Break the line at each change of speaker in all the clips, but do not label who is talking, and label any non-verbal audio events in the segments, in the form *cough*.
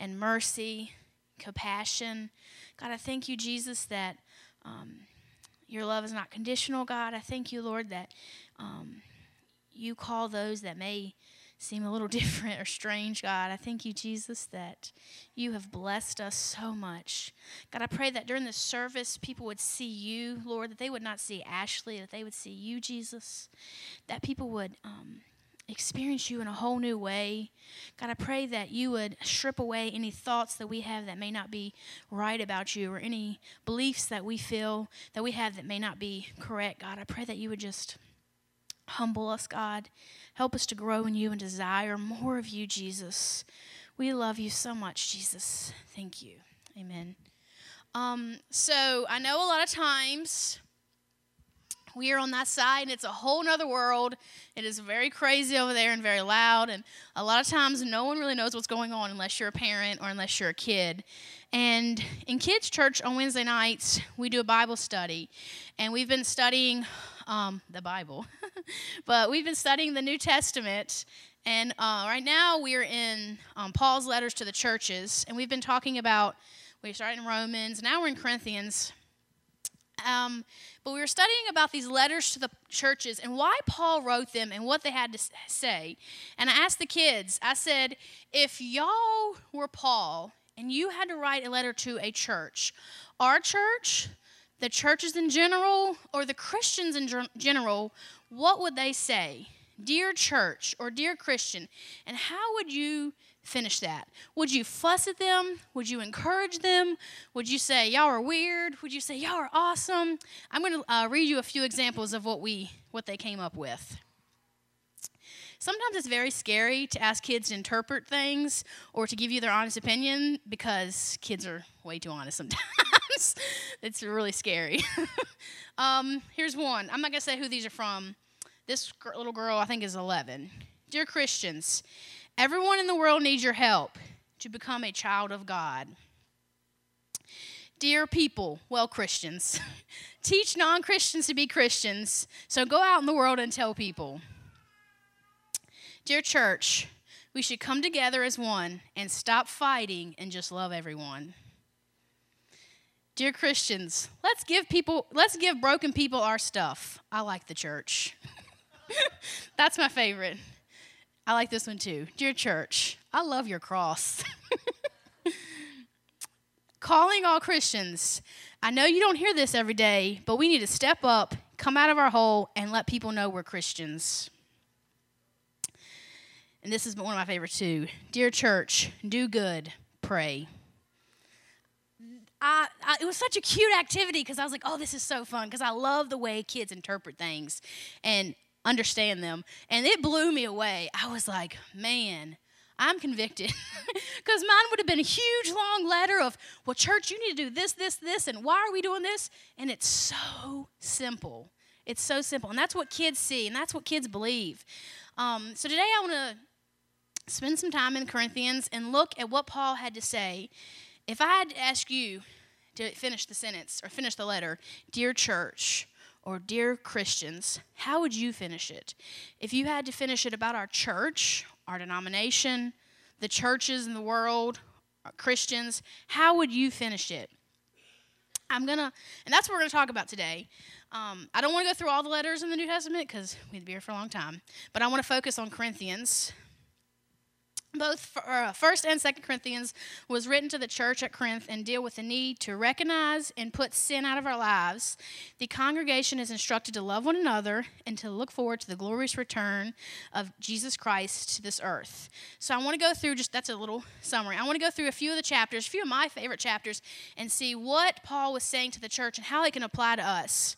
and mercy, compassion. God, I thank you, Jesus, that um, your love is not conditional, God. I thank you, Lord, that um, you call those that may seem a little *laughs* different or strange, God. I thank you, Jesus, that you have blessed us so much. God, I pray that during the service, people would see you, Lord, that they would not see Ashley, that they would see you, Jesus, that people would. Um, experience you in a whole new way. God, I pray that you would strip away any thoughts that we have that may not be right about you or any beliefs that we feel that we have that may not be correct. God, I pray that you would just humble us, God. Help us to grow in you and desire more of you, Jesus. We love you so much, Jesus. Thank you. Amen. Um, so I know a lot of times we are on that side and it's a whole nother world. It is very crazy over there and very loud and a lot of times no one really knows what's going on unless you're a parent or unless you're a kid. And in kids church on wednesday nights we do a bible study and we've been studying um, the bible *laughs* but we've been studying the new testament and uh, right now we're in um, paul's letters to the churches and we've been talking about we started in romans now we're in corinthians um, but we were studying about these letters to the churches and why Paul wrote them and what they had to say. And I asked the kids, I said, if y'all were Paul and you had to write a letter to a church, our church, the churches in general, or the Christians in general, what would they say? Dear church or dear Christian, and how would you finish that? Would you fuss at them? Would you encourage them? Would you say, y'all are weird? Would you say, y'all are awesome? I'm going to uh, read you a few examples of what, we, what they came up with. Sometimes it's very scary to ask kids to interpret things or to give you their honest opinion because kids are way too honest *laughs* sometimes. it's really scary. *laughs* um, here's one. I'm not going to say who these are from. This little girl, I think, is 11. Dear Christians, Everyone in the world needs your help to become a child of God. Dear people, well, Christians, *laughs* teach non Christians to be Christians, so go out in the world and tell people. Dear church, we should come together as one and stop fighting and just love everyone. Dear Christians, let's give people let's give broken people our stuff. I like the church. *laughs* *laughs* That's my favorite. I like this one too. Dear church, I love your cross. *laughs* Calling all Christians. I know you don't hear this every day, but we need to step up, come out of our hole, and let people know we're Christians. And this is one of my favorites too. Dear church, do good, pray. I, I, it was such a cute activity because I was like, oh, this is so fun because I love the way kids interpret things. And understand them. And it blew me away. I was like, man, I'm convicted. *laughs* Because mine would have been a huge long letter of, well, church, you need to do this, this, this, and why are we doing this? And it's so simple. It's so simple. And that's what kids see, and that's what kids believe. Um, so today I want to spend some time in Corinthians and look at what Paul had to say. If I had to ask you to finish the sentence or finish the letter, Dear church, or Dear Christians, how would you finish it? If you had to finish it about our church, our denomination, the churches in the world, Christians, how would you finish it? I'm gonna, and that's what we're gonna talk about today. Um, I don't want to go through all the letters in the New Testament because we'd be here for a long time, but I want to focus on Corinthians both uh, first and second corinthians was written to the church at corinth and deal with the need to recognize and put sin out of our lives. The congregation is instructed to love one another and to look forward to the glorious return of jesus christ to this earth. So i want to go through just that's a little summary. I want to go through a few of the chapters a few of my favorite chapters and see what paul was saying to the church and how it can apply to us.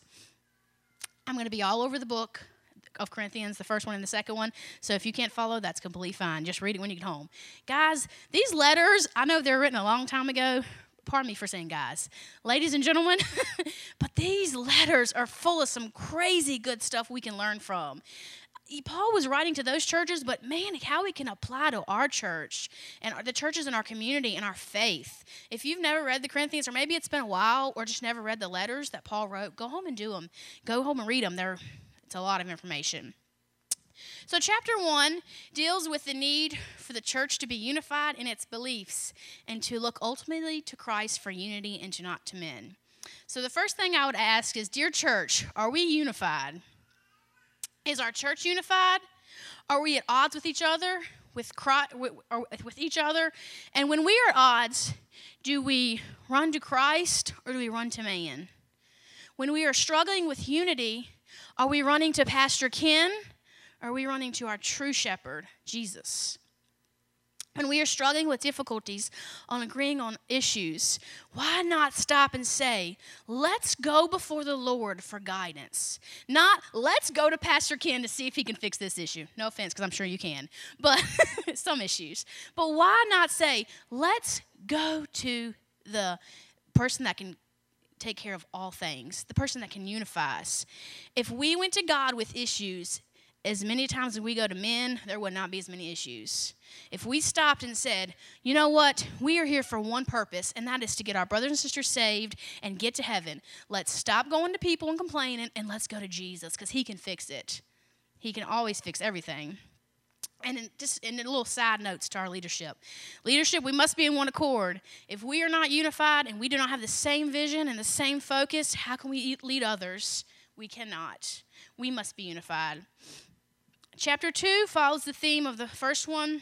I'm going to be all over the book of Corinthians, the first one and the second one. So if you can't follow, that's completely fine. Just read it when you get home. Guys, these letters, I know they're written a long time ago. Pardon me for saying guys. Ladies and gentlemen, *laughs* but these letters are full of some crazy good stuff we can learn from. Paul was writing to those churches, but man, how we can apply to our church and the churches in our community and our faith. If you've never read the Corinthians, or maybe it's been a while, or just never read the letters that Paul wrote, go home and do them. Go home and read them. They're it's a lot of information. So, chapter one deals with the need for the church to be unified in its beliefs and to look ultimately to Christ for unity and to not to men. So, the first thing I would ask is Dear church, are we unified? Is our church unified? Are we at odds with each other? With, Christ, with each other? And when we are at odds, do we run to Christ or do we run to man? When we are struggling with unity, are we running to Pastor Ken are we running to our true shepherd, Jesus? When we are struggling with difficulties on agreeing on issues, why not stop and say, let's go before the Lord for guidance? Not, let's go to Pastor Ken to see if he can fix this issue. No offense, because I'm sure you can, but *laughs* some issues. But why not say, let's go to the person that can take care of all things, the person that can unify us? If we went to God with issues, as many times as we go to men, there would not be as many issues. If we stopped and said, you know what, we are here for one purpose, and that is to get our brothers and sisters saved and get to heaven, let's stop going to people and complaining and let's go to Jesus because he can fix it. He can always fix everything. And in, just in a little side notes to our leadership. Leadership, we must be in one accord. If we are not unified and we do not have the same vision and the same focus, how can we lead others? We cannot. We must be unified. Chapter 2 follows the theme of the first one,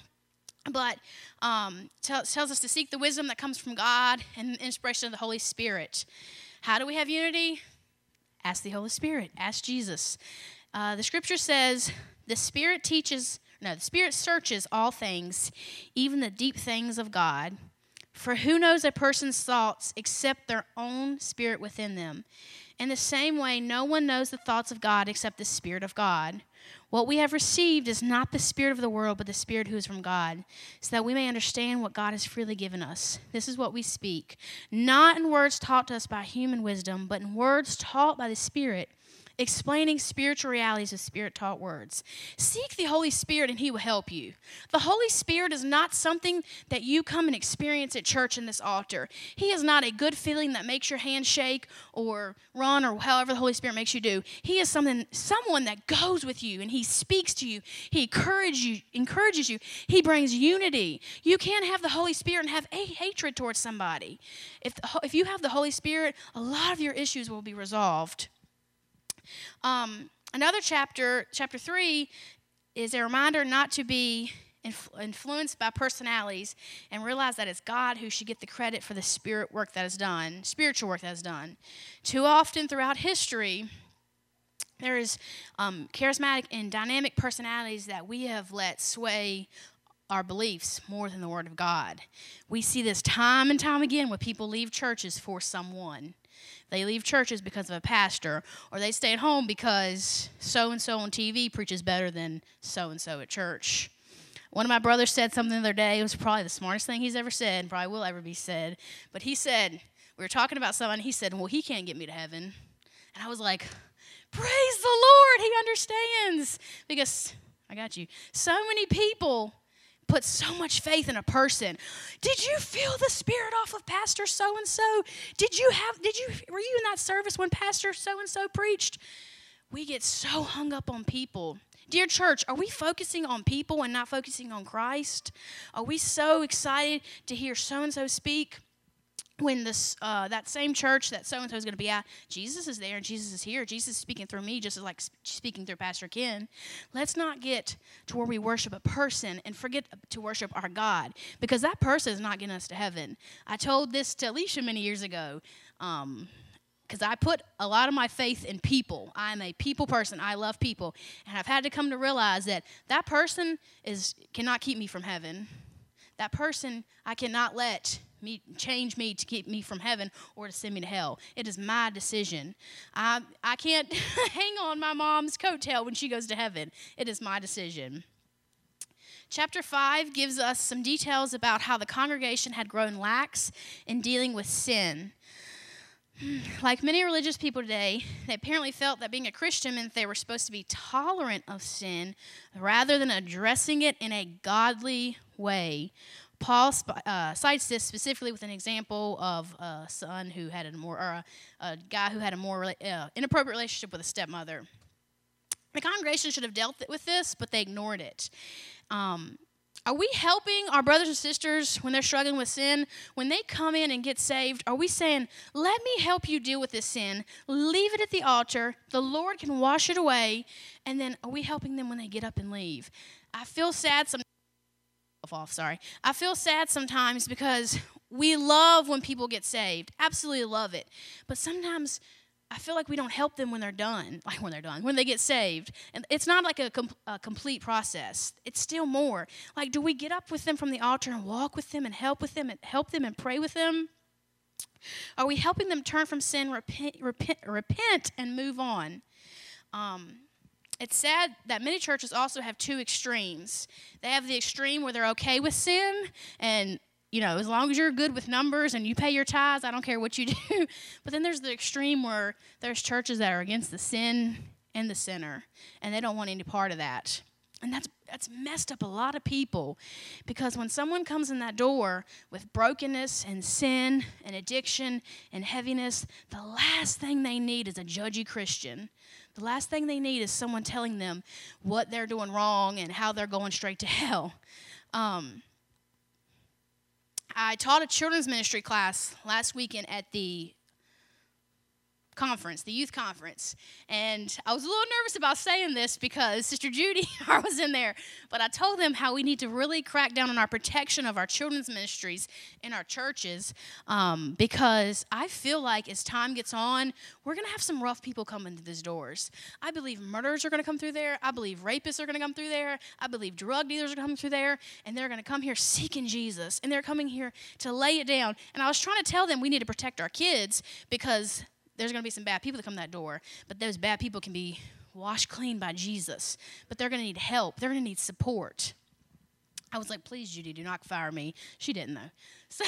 but um, tells us to seek the wisdom that comes from God and the inspiration of the Holy Spirit. How do we have unity? Ask the Holy Spirit, ask Jesus. Uh, the scripture says, The Spirit teaches, no, the Spirit searches all things, even the deep things of God. For who knows a person's thoughts except their own spirit within them? In the same way, no one knows the thoughts of God except the Spirit of God. What we have received is not the spirit of the world, but the spirit who is from God, so that we may understand what God has freely given us. This is what we speak, not in words taught to us by human wisdom, but in words taught by the Spirit explaining spiritual realities with spirit taught words. Seek the Holy Spirit and He will help you. The Holy Spirit is not something that you come and experience at church in this altar. He is not a good feeling that makes your hand shake or run or however the Holy Spirit makes you do. He is something, someone that goes with you and He speaks to you. He encourages you, encourages you. He brings unity. You can't have the Holy Spirit and have a hatred towards somebody. If, if you have the Holy Spirit, a lot of your issues will be resolved. Um, another chapter, chapter 3, is a reminder not to be influenced by personalities and realize that it's God who should get the credit for the spirit work that is done, spiritual work that is done. Too often throughout history, there is um, charismatic and dynamic personalities that we have let sway our beliefs more than the Word of God. We see this time and time again when people leave churches for someone. They leave churches because of a pastor, or they stay at home because so and so on TV preaches better than so and so at church. One of my brothers said something the other day. It was probably the smartest thing he's ever said, and probably will ever be said. But he said, we were talking about someone, he said, Well, he can't get me to heaven. And I was like, Praise the Lord, he understands. Because I got you. So many people put so much faith in a person. Did you feel the spirit off of Pastor so and so? Did you have did you were you in that service when Pastor so and so preached? We get so hung up on people. Dear church, are we focusing on people and not focusing on Christ? Are we so excited to hear so and so speak? When this uh, that same church that so and so is going to be at, Jesus is there and Jesus is here. Jesus is speaking through me, just as like speaking through Pastor Ken. Let's not get to where we worship a person and forget to worship our God, because that person is not getting us to heaven. I told this to Alicia many years ago. Um, because I put a lot of my faith in people. I'm a people person. I love people, and I've had to come to realize that that person is cannot keep me from heaven. That person I cannot let me, change me to keep me from heaven or to send me to hell. It is my decision. I, I can't *laughs* hang on my mom's coattail when she goes to heaven. It is my decision. Chapter 5 gives us some details about how the congregation had grown lax in dealing with sin. Like many religious people today, they apparently felt that being a Christian meant they were supposed to be tolerant of sin rather than addressing it in a godly way. Paul uh, cites this specifically with an example of a son who had a more, or a, a guy who had a more uh, inappropriate relationship with a stepmother. The congregation should have dealt with this, but they ignored it. Um, are we helping our brothers and sisters when they're struggling with sin? When they come in and get saved, are we saying, Let me help you deal with this sin? Leave it at the altar. The Lord can wash it away. And then are we helping them when they get up and leave? I feel sad sometimes. Off, sorry. I feel sad sometimes because we love when people get saved. Absolutely love it. But sometimes I feel like we don't help them when they're done, *laughs* like when they're done, when they get saved. And it's not like a, com- a, complete process. It's still more. Like, do we get up with them from the altar and walk with them and help with them and help them and pray with them? Are we helping them turn from sin, repent, repent, repent and move on? Um, it's sad that many churches also have two extremes. They have the extreme where they're okay with sin and you know, as long as you're good with numbers and you pay your tithes, I don't care what you *laughs* do. but then there's the extreme where there's churches that are against the sin and the sinner, and they don't want any part of that. And that's that's messed up a lot of people because when someone comes in that door with brokenness and sin and addiction and heaviness, the last thing they need is a judgy Christian. The last thing they need is someone telling them what they're doing wrong and how they're going straight to hell. Um, I taught a children's ministry class last weekend at the conference, the youth conference. And I was a little nervous about saying this because Sister Judy *laughs* was in there, but I told them how we need to really crack down on our protection of our children's ministries in our churches um, because I feel like as time gets on, we're going to have some rough people come into these doors. I believe murderers are going to come through there. I believe rapists are going to come through there. I believe drug dealers are coming through there, and they're going to come here seeking Jesus, and they're coming here to lay it down. And I was trying to tell them we need to protect our kids because there's going to be some bad people that come that door, but those bad people can be washed clean by Jesus. But they're going to need help, they're going to need support. I was like, please, Judy, do not fire me. She didn't, though. *laughs* So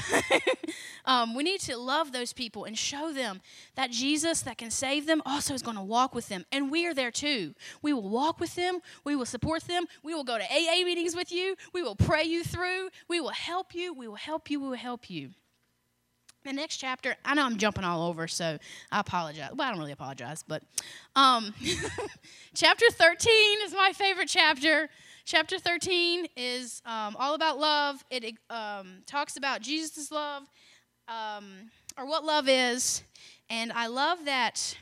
um, we need to love those people and show them that Jesus that can save them also is going to walk with them. And we are there too. We will walk with them. We will support them. We will go to AA meetings with you. We will pray you through. We will help you. We will help you. We will help you. The next chapter, I know I'm jumping all over, so I apologize. Well, I don't really apologize, but um, *laughs* chapter 13 is my favorite chapter. Chapter 13 is um, all about love. It um, talks about Jesus' love, um, or what love is. And I love that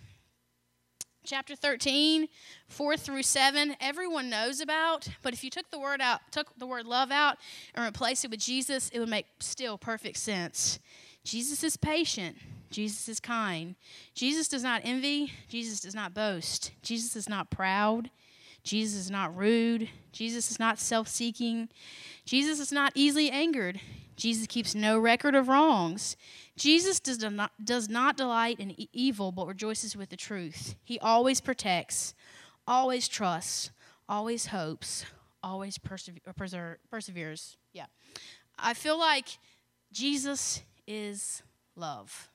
chapter 13, 4 through 7, everyone knows about. But if you took the word out, took the word love out, and replaced it with Jesus, it would make still perfect sense. Jesus is patient. Jesus is kind. Jesus does not envy. Jesus does not boast. Jesus is not proud. Jesus is not rude. Jesus is not self seeking. Jesus is not easily angered. Jesus keeps no record of wrongs. Jesus does not, does not delight in evil, but rejoices with the truth. He always protects, always trusts, always hopes, always perseveres. Yeah. I feel like Jesus is love.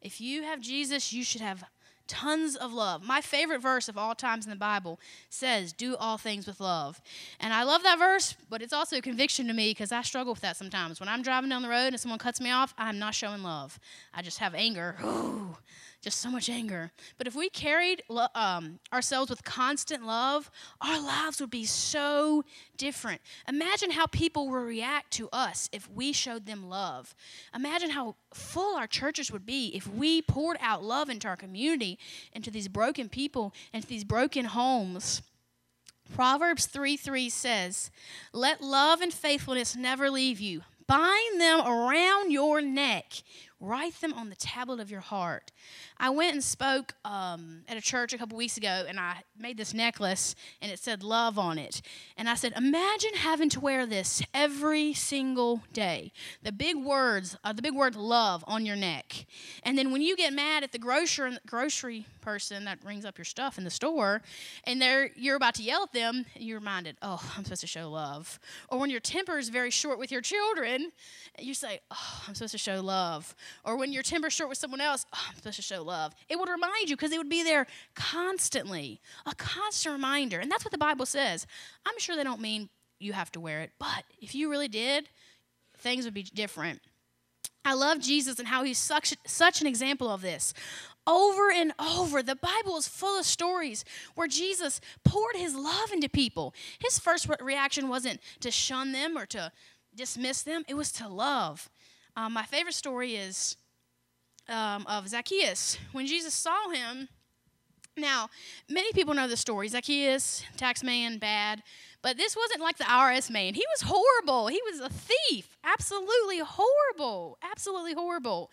If you have Jesus, you should have tons of love. My favorite verse of all times in the Bible says, Do all things with love. And I love that verse, but it's also a conviction to me because I struggle with that sometimes. When I'm driving down the road and someone cuts me off, I'm not showing love. I just have anger. *gasps* Ooh, just so much anger. But if we carried um, ourselves with constant love, our lives would be so different. Imagine how people would react to us if we showed them love. Imagine how full our churches would be if we poured out love into our community, into these broken people, into these broken homes. Proverbs 3 3 says, Let love and faithfulness never leave you. Bind them around your neck Write them on the tablet of your heart. I went and spoke um, at a church a couple weeks ago, and I made this necklace, and it said love on it. And I said, Imagine having to wear this every single day. The big words, uh, the big word love on your neck. And then when you get mad at the grocery, grocery person that rings up your stuff in the store, and they're, you're about to yell at them, you're reminded, Oh, I'm supposed to show love. Or when your temper is very short with your children, you say, Oh, I'm supposed to show love or when you're timber short with someone else, oh, I'm supposed to show love. It would remind you because it would be there constantly, a constant reminder. And that's what the Bible says. I'm sure they don't mean you have to wear it, but if you really did, things would be different. I love Jesus and how he's such, such an example of this. over and over. The Bible is full of stories where Jesus poured his love into people. His first reaction wasn't to shun them or to dismiss them, it was to love. Um, my favorite story is um, of Zacchaeus. When Jesus saw him, now, many people know the story. Zacchaeus, tax man, bad. But this wasn't like the IRS man. He was horrible. He was a thief. Absolutely horrible. Absolutely horrible.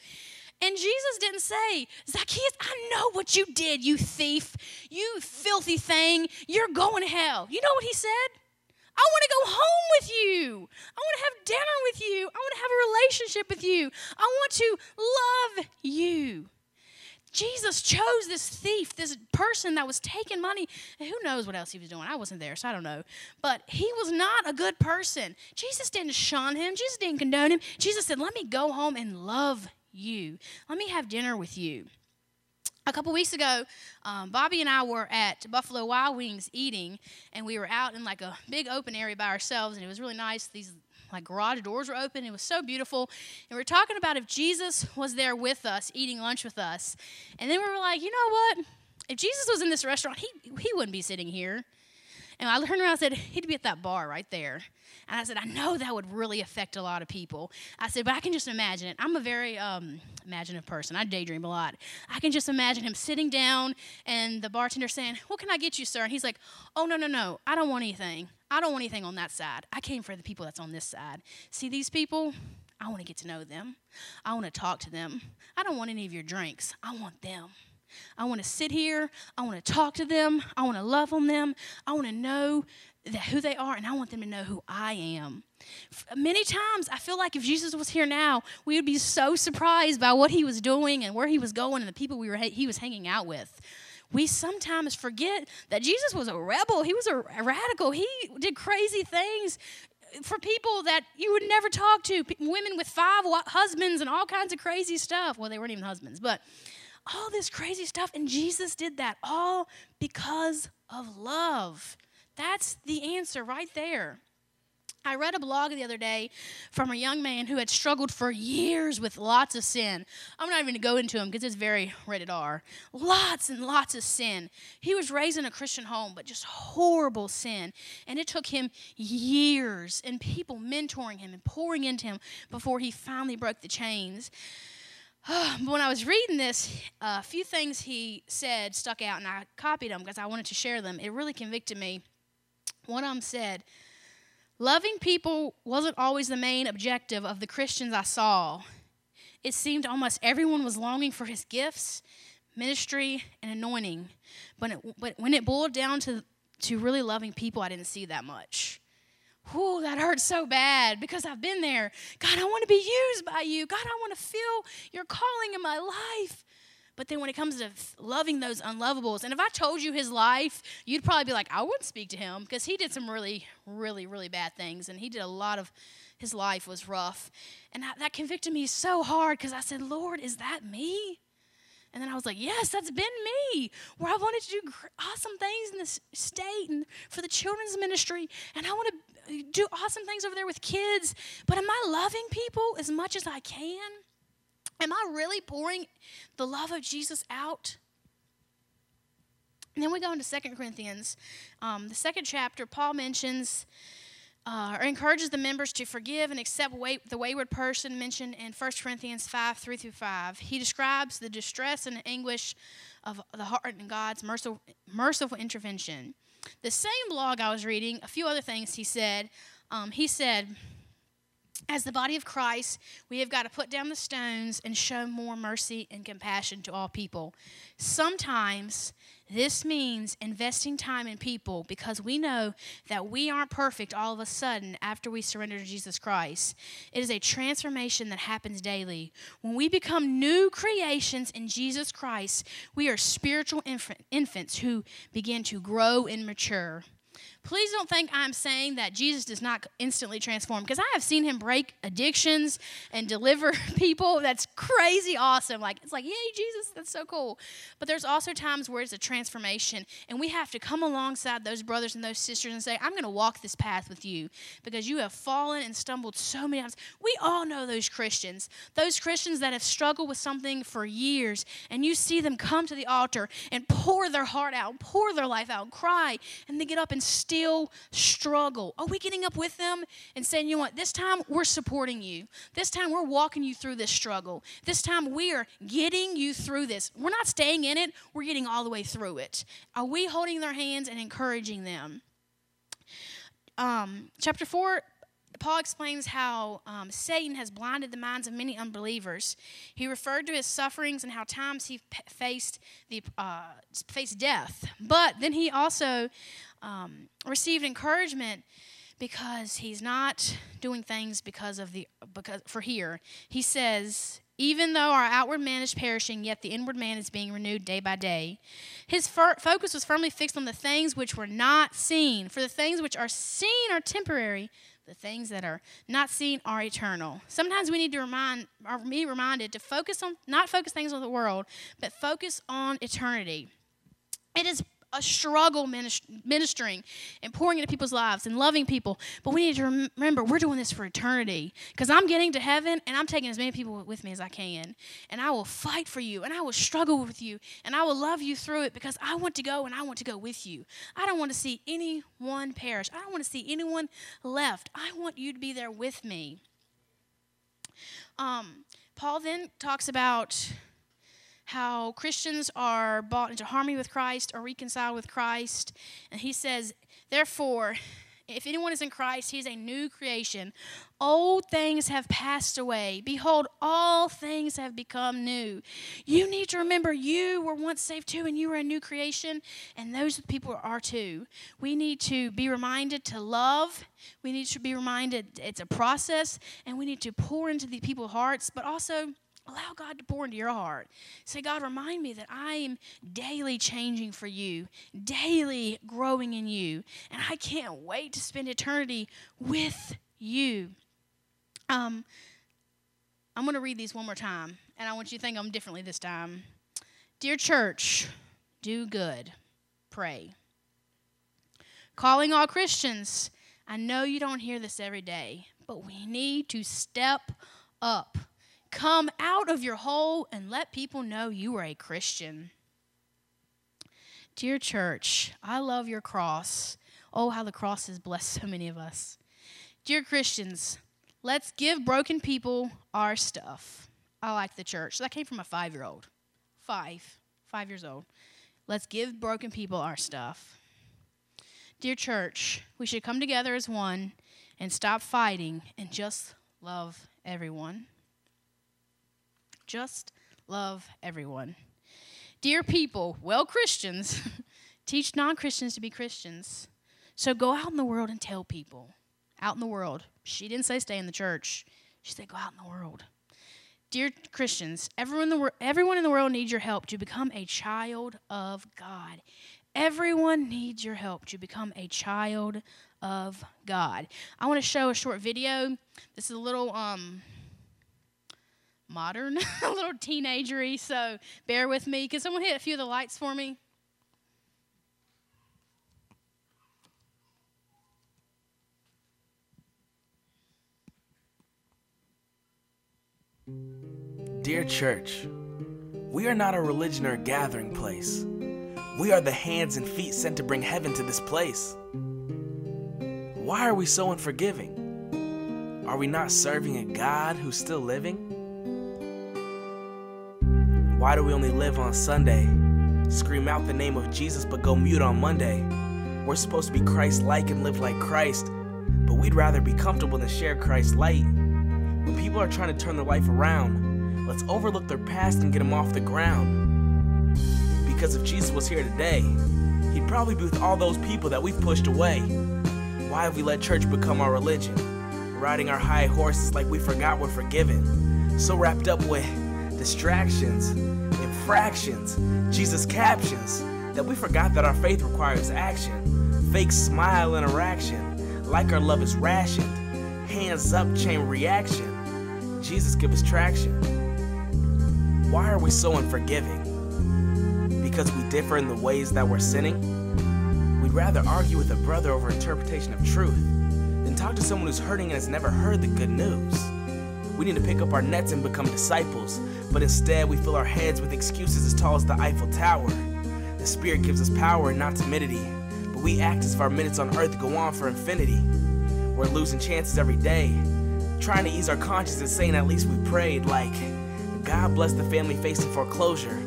And Jesus didn't say, Zacchaeus, I know what you did, you thief, you filthy thing. You're going to hell. You know what he said? I want to go home with you. I want to have dinner with you. I want to have a relationship with you. I want to love you. Jesus chose this thief, this person that was taking money. Who knows what else he was doing? I wasn't there, so I don't know. But he was not a good person. Jesus didn't shun him, Jesus didn't condone him. Jesus said, Let me go home and love you. Let me have dinner with you. A couple weeks ago, um, Bobby and I were at Buffalo Wild Wings eating, and we were out in like a big open area by ourselves, and it was really nice. These like garage doors were open. It was so beautiful. And we are talking about if Jesus was there with us, eating lunch with us. And then we were like, you know what? If Jesus was in this restaurant, he, he wouldn't be sitting here. And I turned around and said, he'd be at that bar right there. And I said, I know that would really affect a lot of people. I said, but I can just imagine it. I'm a very um, imaginative person. I daydream a lot. I can just imagine him sitting down and the bartender saying, What can I get you, sir? And he's like, Oh, no, no, no. I don't want anything. I don't want anything on that side. I came for the people that's on this side. See these people? I want to get to know them. I want to talk to them. I don't want any of your drinks. I want them. I want to sit here. I want to talk to them. I want to love on them. I want to know who they are, and I want them to know who I am. Many times, I feel like if Jesus was here now, we would be so surprised by what he was doing and where he was going and the people we were he was hanging out with. We sometimes forget that Jesus was a rebel. He was a radical. He did crazy things for people that you would never talk to. Women with five husbands and all kinds of crazy stuff. Well, they weren't even husbands, but all this crazy stuff. And Jesus did that all because of love. That's the answer right there. I read a blog the other day from a young man who had struggled for years with lots of sin. I'm not even going to go into him because it's very rated R. Lots and lots of sin. He was raised in a Christian home, but just horrible sin. And it took him years and people mentoring him and pouring into him before he finally broke the chains. But *sighs* when I was reading this, a few things he said stuck out, and I copied them because I wanted to share them. It really convicted me. One of them said, Loving people wasn't always the main objective of the Christians I saw. It seemed almost everyone was longing for his gifts, ministry, and anointing. But, it, but when it boiled down to, to really loving people, I didn't see that much. Whew, that hurts so bad because I've been there. God, I want to be used by you. God, I want to feel your calling in my life. But then when it comes to loving those unlovables, and if I told you his life, you'd probably be like, I wouldn't speak to him because he did some really, really, really bad things. And he did a lot of, his life was rough. And that, that convicted me so hard because I said, Lord, is that me? And then I was like, yes, that's been me, where I wanted to do awesome things in this state and for the children's ministry. And I want to uh, do awesome things over there with kids. But am I loving people as much as I can? Am I really pouring the love of Jesus out? And then we go into Second Corinthians. Um, the second chapter, Paul mentions uh, or encourages the members to forgive and accept way, the wayward person mentioned in 1 Corinthians 5 3 through 5. He describes the distress and anguish of the heart and God's merciful, merciful intervention. The same blog I was reading, a few other things he said. Um, he said, as the body of Christ, we have got to put down the stones and show more mercy and compassion to all people. Sometimes this means investing time in people because we know that we aren't perfect all of a sudden after we surrender to Jesus Christ. It is a transformation that happens daily. When we become new creations in Jesus Christ, we are spiritual infants who begin to grow and mature. Please don't think I'm saying that Jesus does not instantly transform because I have seen him break addictions and deliver *laughs* people. That's crazy awesome. Like, it's like, yay, Jesus, that's so cool. But there's also times where it's a transformation, and we have to come alongside those brothers and those sisters and say, I'm going to walk this path with you because you have fallen and stumbled so many times. We all know those Christians, those Christians that have struggled with something for years, and you see them come to the altar and pour their heart out, pour their life out, and cry, and they get up and still struggle. Are we getting up with them and saying, you know what, this time we're supporting you. This time we're walking you through this struggle. This time we are getting you through this. We're not staying in it, we're getting all the way through it. Are we holding their hands and encouraging them? Um, chapter 4 Paul explains how um, Satan has blinded the minds of many unbelievers. He referred to his sufferings and how times he faced the uh, faced death, but then he also um, received encouragement because he's not doing things because of the because for here. He says, even though our outward man is perishing, yet the inward man is being renewed day by day. His focus was firmly fixed on the things which were not seen, for the things which are seen are temporary the things that are not seen are eternal. Sometimes we need to remind, or be reminded to focus on, not focus things on the world, but focus on eternity. It is a struggle ministering and pouring into people's lives and loving people. But we need to remember we're doing this for eternity because I'm getting to heaven and I'm taking as many people with me as I can. And I will fight for you and I will struggle with you and I will love you through it because I want to go and I want to go with you. I don't want to see anyone perish, I don't want to see anyone left. I want you to be there with me. Um, Paul then talks about how Christians are brought into harmony with Christ or reconciled with Christ. And he says, Therefore, if anyone is in Christ, he is a new creation. Old things have passed away. Behold, all things have become new. You need to remember you were once saved too, and you were a new creation, and those people are too. We need to be reminded to love. We need to be reminded it's a process, and we need to pour into the people's hearts, but also Allow God to pour into your heart. Say, God, remind me that I am daily changing for you, daily growing in you, and I can't wait to spend eternity with you. Um, I'm going to read these one more time, and I want you to think of them differently this time. Dear church, do good, pray. Calling all Christians, I know you don't hear this every day, but we need to step up Come out of your hole and let people know you are a Christian. Dear church, I love your cross. Oh, how the cross has blessed so many of us. Dear Christians, let's give broken people our stuff. I like the church. That came from a five year old. Five. Five years old. Let's give broken people our stuff. Dear church, we should come together as one and stop fighting and just love everyone. Just love everyone. Dear people, well, Christians, *laughs* teach non Christians to be Christians. So go out in the world and tell people. Out in the world. She didn't say stay in the church, she said go out in the world. Dear Christians, everyone in, the, everyone in the world needs your help to become a child of God. Everyone needs your help to become a child of God. I want to show a short video. This is a little um, modern, *laughs* a little teenagery, so bear with me. Can someone hit a few of the lights for me?
Dear church, we are not a religion or a gathering place. We are the hands and feet sent to bring heaven to this place. Why are we so unforgiving? Are we not serving a God who's still living? Why do we only live on Sunday? Scream out the name of Jesus but go mute on Monday. We're supposed to be Christ like and live like Christ, but we'd rather be comfortable than share Christ's light. When people are trying to turn their life around, let's overlook their past and get them off the ground. Because if Jesus was here today, he'd probably be with all those people that we've pushed away. Why have we let church become our religion? Riding our high horses like we forgot we're forgiven. So wrapped up with distractions, infractions, Jesus captions, that we forgot that our faith requires action. Fake smile interaction, like our love is rationed. Hands up, chain reaction. Jesus, give us traction. Why are we so unforgiving? Because we differ in the ways that we're sinning? We'd rather argue with a brother over interpretation of truth than talk to someone who's hurting and has never heard the good news. We need to pick up our nets and become disciples, but instead we fill our heads with excuses as tall as the Eiffel Tower. The Spirit gives us power and not timidity, but we act as if our minutes on earth go on for infinity. We're losing chances every day, trying to ease our conscience and saying at least we prayed, like, God bless the family facing foreclosure,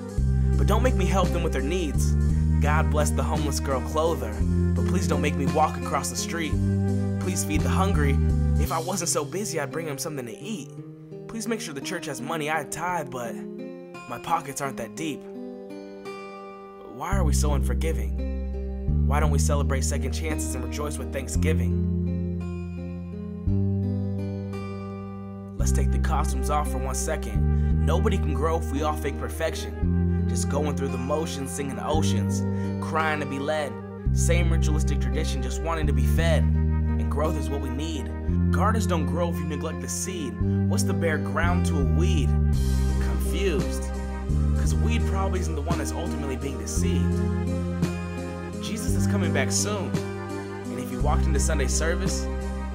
but don't make me help them with their needs. God bless the homeless girl clother, but please don't make me walk across the street. Please feed the hungry. If I wasn't so busy, I'd bring him something to eat. Please make sure the church has money. I tithe, but my pockets aren't that deep. Why are we so unforgiving? Why don't we celebrate second chances and rejoice with thanksgiving? Let's take the costumes off for one second. Nobody can grow if we all fake perfection. Just going through the motions, singing the oceans, crying to be led. Same ritualistic tradition, just wanting to be fed. And growth is what we need. Gardens don't grow if you neglect the seed. What's the bare ground to a weed? Confused. Because weed probably isn't the one that's ultimately being deceived. Jesus is coming back soon. And if he walked into Sunday service,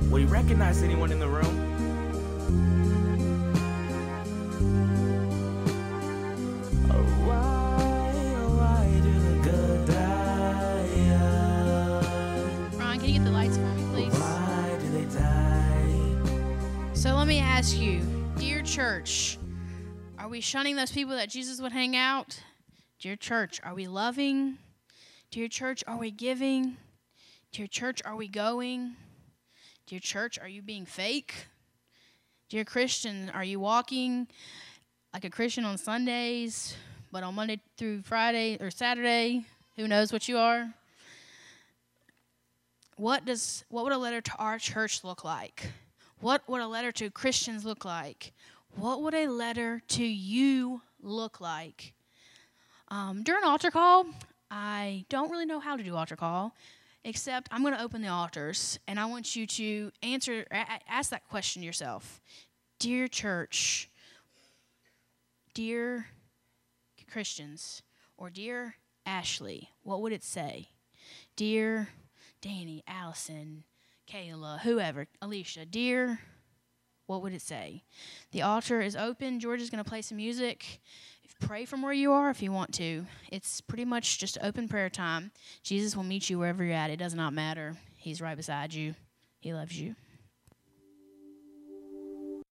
would he recognize anyone in the room?
We shunning those people that Jesus would hang out? Dear church, are we loving? Dear church, are we giving? Dear church, are we going? Dear church, are you being fake? Dear Christian, are you walking like a Christian on Sundays, but on Monday through Friday or Saturday, who knows what you are? What does what would a letter to our church look like? What would a letter to Christians look like? What would a letter to you look like? Um, during altar call, I don't really know how to do altar call, except I'm going to open the altars and I want you to answer, ask that question yourself. Dear church, dear Christians, or dear Ashley, what would it say? Dear Danny, Allison, Kayla, whoever, Alicia, dear, what would it say? The altar is open. George is going to play some music. Pray from where you are if you want to. It's pretty much just open prayer time. Jesus will meet you wherever you're at. It does not matter. He's right beside you. He loves you.